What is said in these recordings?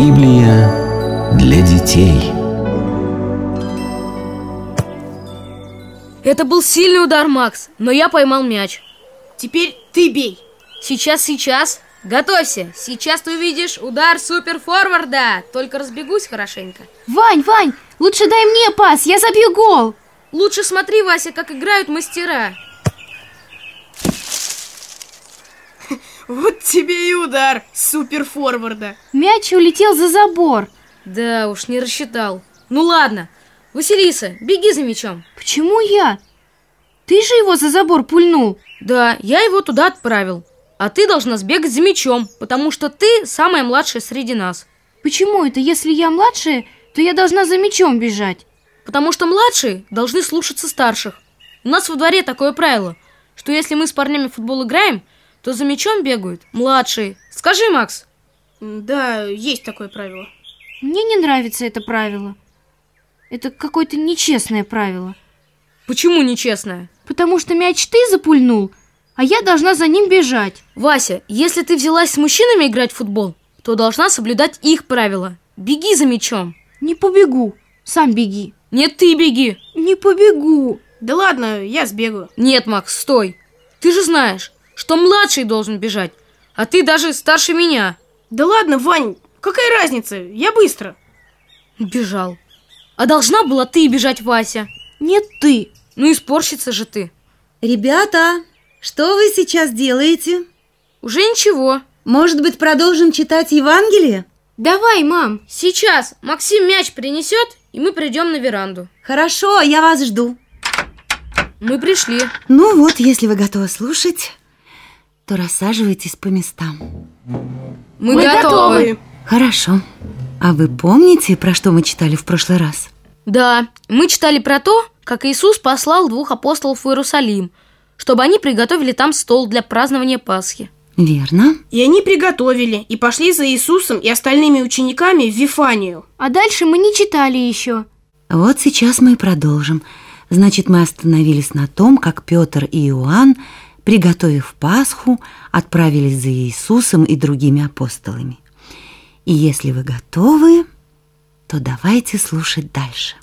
Библия для детей. Это был сильный удар, Макс, но я поймал мяч. Теперь ты бей. Сейчас, сейчас. Готовься. Сейчас ты увидишь удар суперфорварда. Только разбегусь хорошенько. Вань, Вань, лучше дай мне пас, я забью гол. Лучше смотри, Вася, как играют мастера. Вот тебе и удар суперфорварда. Мяч улетел за забор. Да уж, не рассчитал. Ну ладно. Василиса, беги за мячом. Почему я? Ты же его за забор пульнул. Да, я его туда отправил. А ты должна сбегать за мячом, потому что ты самая младшая среди нас. Почему это, если я младшая, то я должна за мячом бежать? Потому что младшие должны слушаться старших. У нас во дворе такое правило, что если мы с парнями в футбол играем, то за мячом бегают младшие. Скажи, Макс. Да, есть такое правило. Мне не нравится это правило. Это какое-то нечестное правило. Почему нечестное? Потому что мяч ты запульнул, а я должна за ним бежать. Вася, если ты взялась с мужчинами играть в футбол, то должна соблюдать их правила. Беги за мячом. Не побегу. Сам беги. Нет, ты беги. Не побегу. Да ладно, я сбегаю. Нет, Макс, стой. Ты же знаешь, что младший должен бежать, а ты даже старше меня. Да ладно, Вань, какая разница? Я быстро. Бежал. А должна была ты бежать, Вася. Нет, ты. Ну и спорщица же ты. Ребята, что вы сейчас делаете? Уже ничего. Может быть, продолжим читать Евангелие? Давай, мам. Сейчас Максим мяч принесет, и мы придем на веранду. Хорошо, я вас жду. Мы пришли. Ну вот, если вы готовы слушать, то рассаживайтесь по местам. Мы, Мы готовы. готовы. Хорошо. А вы помните, про что мы читали в прошлый раз? Да, мы читали про то, как Иисус послал двух апостолов в Иерусалим, чтобы они приготовили там стол для празднования Пасхи. Верно. И они приготовили и пошли за Иисусом и остальными учениками в Вифанию. А дальше мы не читали еще. Вот сейчас мы и продолжим. Значит, мы остановились на том, как Петр и Иоанн, приготовив Пасху, отправились за Иисусом и другими апостолами. И если вы готовы, то давайте слушать дальше.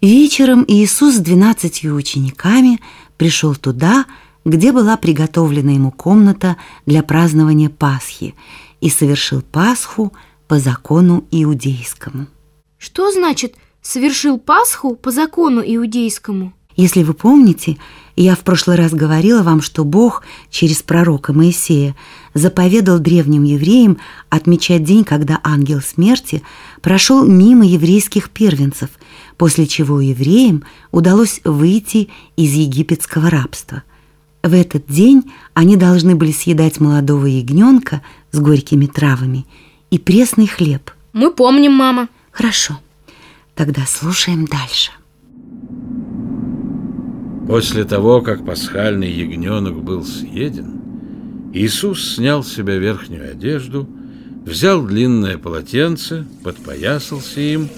Вечером Иисус с двенадцатью учениками пришел туда, где была приготовлена ему комната для празднования Пасхи, и совершил Пасху по закону иудейскому. Что значит «совершил Пасху по закону иудейскому»? Если вы помните, я в прошлый раз говорила вам, что Бог через пророка Моисея заповедал древним евреям отмечать день, когда ангел смерти прошел мимо еврейских первенцев, после чего евреям удалось выйти из египетского рабства. В этот день они должны были съедать молодого ягненка с горькими травами и пресный хлеб. Мы помним, мама. Хорошо, тогда слушаем дальше. После того, как пасхальный ягненок был съеден, Иисус снял с себя верхнюю одежду, взял длинное полотенце, подпоясался им,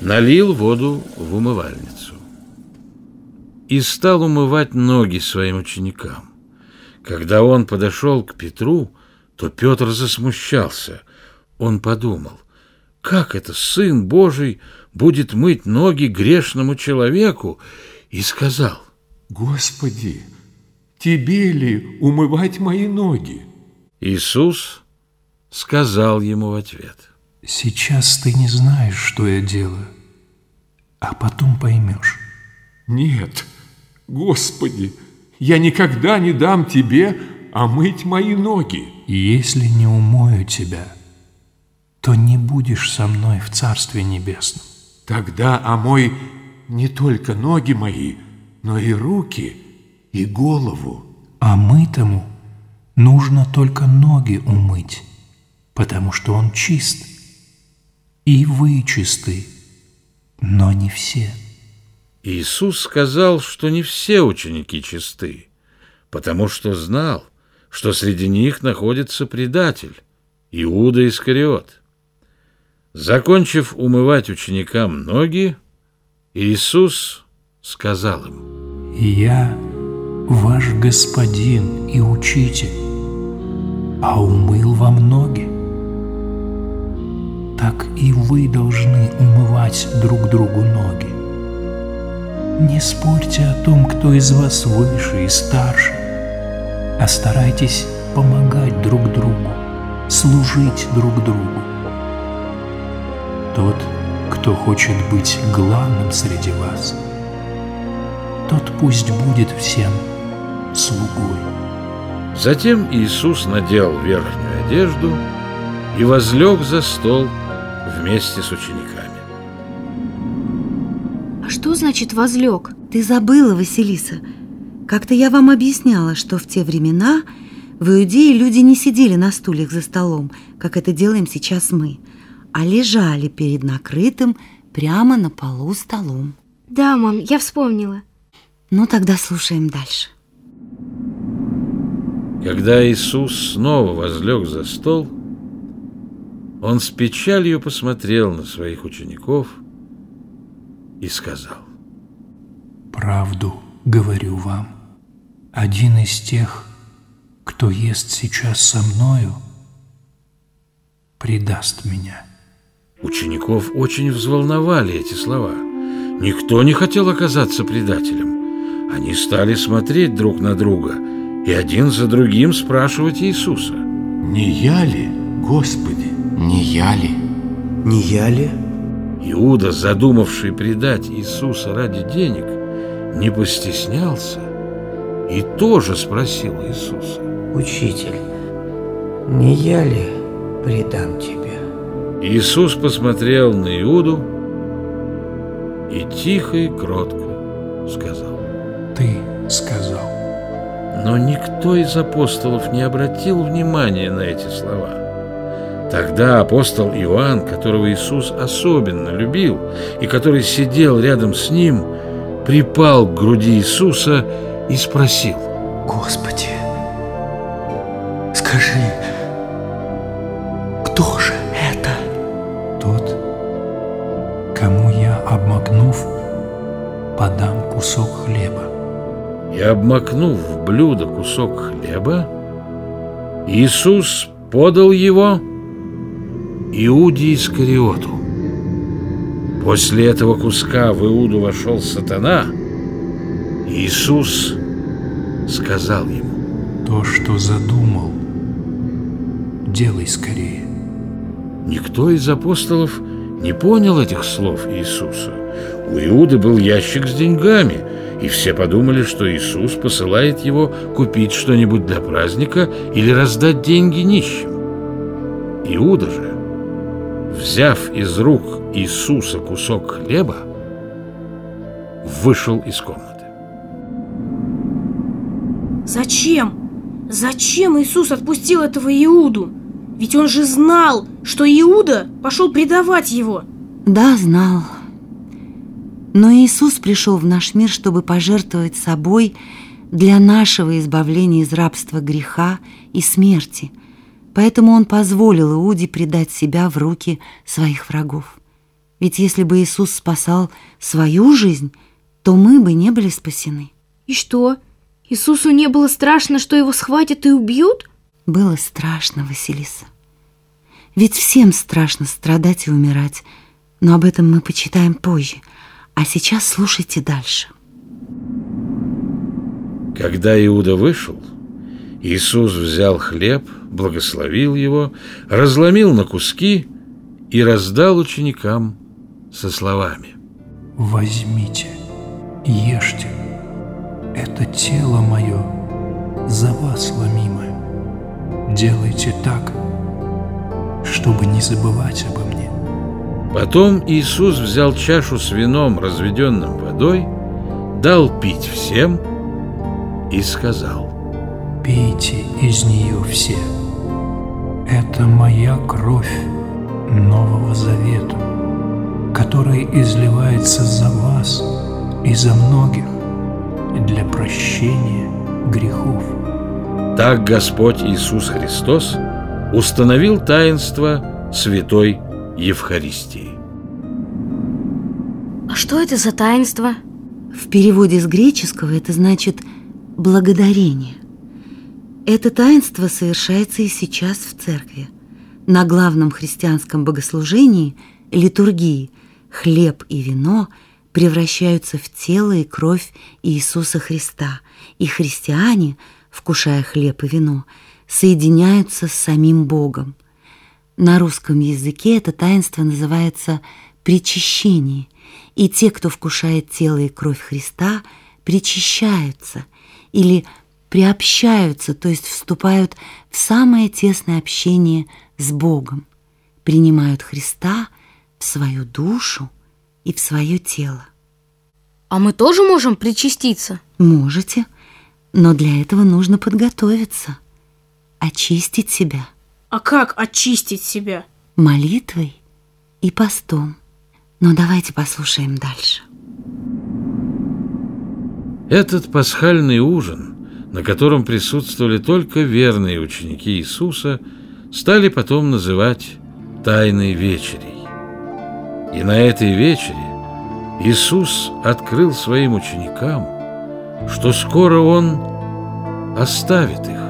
налил воду в умывальницу и стал умывать ноги своим ученикам. Когда он подошел к Петру, то Петр засмущался. Он подумал, как это Сын Божий будет мыть ноги грешному человеку, и сказал, Господи, тебе ли умывать мои ноги? Иисус сказал ему в ответ, Сейчас ты не знаешь, что я делаю, а потом поймешь. Нет, Господи, я никогда не дам тебе омыть мои ноги. Если не умою тебя, то не будешь со мной в Царстве Небесном. Тогда омой не только ноги мои, но и руки, и голову. А мытому нужно только ноги умыть, потому что он чист. И вы чисты, но не все. Иисус сказал, что не все ученики чисты, потому что знал, что среди них находится предатель, Иуда Искариот. Закончив умывать ученикам ноги, Иисус сказал им, Я ваш господин и учитель, а умыл вам ноги. так и вы должны умывать друг другу ноги. Не спорьте о том, кто из вас выше и старше, а старайтесь помогать друг другу, служить друг другу. Тот, кто хочет быть главным среди вас, тот пусть будет всем слугой. Затем Иисус надел верхнюю одежду и возлег за стол вместе с учениками. А что значит возлег? Ты забыла, Василиса. Как-то я вам объясняла, что в те времена в Иудее люди не сидели на стульях за столом, как это делаем сейчас мы, а лежали перед накрытым прямо на полу столом. Да, мам, я вспомнила. Ну, тогда слушаем дальше. Когда Иисус снова возлег за стол, он с печалью посмотрел на своих учеников и сказал. Правду говорю вам, один из тех, кто ест сейчас со мною, предаст меня. Учеников очень взволновали эти слова. Никто не хотел оказаться предателем. Они стали смотреть друг на друга и один за другим спрашивать Иисуса. Не я ли, Господи? Не я ли? Не я ли? Иуда, задумавший предать Иисуса ради денег, не постеснялся и тоже спросил Иисуса. Учитель, не я ли предам тебя? Иисус посмотрел на Иуду и тихо и кротко сказал. Ты сказал. Но никто из апостолов не обратил внимания на эти слова. Тогда апостол Иоанн, которого Иисус особенно любил и который сидел рядом с ним, припал к груди Иисуса и спросил. Господи, скажи, И обмакнув в блюдо кусок хлеба, Иисус подал его Иуде Искариоту. После этого куска в Иуду вошел сатана. Иисус сказал ему, То, что задумал, делай скорее. Никто из апостолов не понял этих слов Иисуса. У Иуды был ящик с деньгами, и все подумали, что Иисус посылает его купить что-нибудь для праздника или раздать деньги нищим. Иуда же, взяв из рук Иисуса кусок хлеба, вышел из комнаты. Зачем? Зачем Иисус отпустил этого Иуду? Ведь он же знал, что Иуда пошел предавать его. Да, знал. Но Иисус пришел в наш мир, чтобы пожертвовать собой для нашего избавления из рабства греха и смерти. Поэтому Он позволил Иуде предать себя в руки своих врагов. Ведь если бы Иисус спасал свою жизнь, то мы бы не были спасены. И что? Иисусу не было страшно, что его схватят и убьют? Было страшно, Василиса. Ведь всем страшно страдать и умирать, но об этом мы почитаем позже. А сейчас слушайте дальше. Когда Иуда вышел, Иисус взял хлеб, благословил его, разломил на куски и раздал ученикам со словами. Возьмите, ешьте, это тело мое за вас ломимое. Делайте так, чтобы не забывать обо мне. Потом Иисус взял чашу с вином, разведенным водой, дал пить всем и сказал. Пейте из нее все. Это моя кровь Нового Завета, которая изливается за вас и за многих для прощения грехов. Так Господь Иисус Христос установил таинство Святой Евхаристии. А что это за таинство? В переводе с греческого это значит «благодарение». Это таинство совершается и сейчас в церкви. На главном христианском богослужении, литургии, хлеб и вино превращаются в тело и кровь Иисуса Христа, и христиане, вкушая хлеб и вино, соединяются с самим Богом. На русском языке это таинство называется причащение, и те, кто вкушает тело и кровь Христа, причащаются или приобщаются, то есть вступают в самое тесное общение с Богом, принимают Христа в свою душу и в свое тело. А мы тоже можем причаститься? Можете, но для этого нужно подготовиться, очистить себя А как очистить себя? молитвой и постом. Но давайте послушаем дальше. Этот пасхальный ужин, на котором присутствовали только верные ученики Иисуса, стали потом называть «Тайной вечерей». И на этой вечере Иисус открыл своим ученикам, что скоро Он оставит их,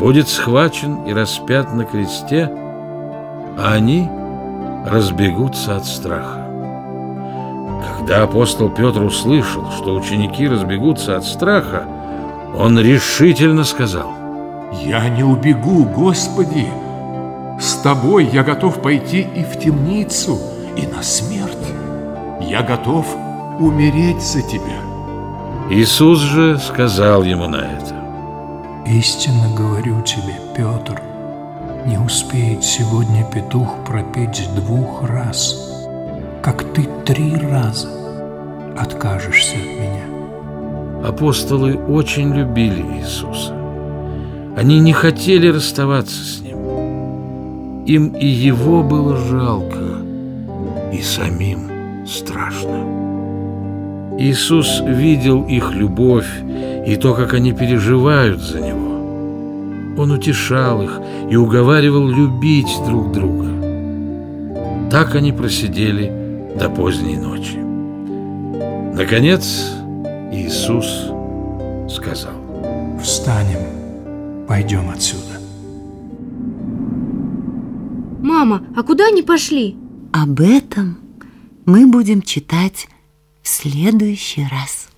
будет схвачен и распят на кресте, а они разбегутся от страха. Когда апостол Петр услышал, что ученики разбегутся от страха, он решительно сказал, Я не убегу, Господи. С тобой я готов пойти и в темницу, и на смерть. Я готов умереть за тебя. Иисус же сказал ему на это, Истинно говорю тебе, Петр, не успеет сегодня петух пропеть двух раз, как ты три раза откажешься от меня. Апостолы очень любили Иисуса. Они не хотели расставаться с Ним. Им и Его было жалко, и самим страшно. Иисус видел их любовь и то, как они переживают за Него. Он утешал их и уговаривал любить друг друга. Так они просидели до поздней ночи. Наконец Иисус сказал, Встанем, пойдем отсюда. Мама, а куда они пошли? Об этом мы будем читать в следующий раз.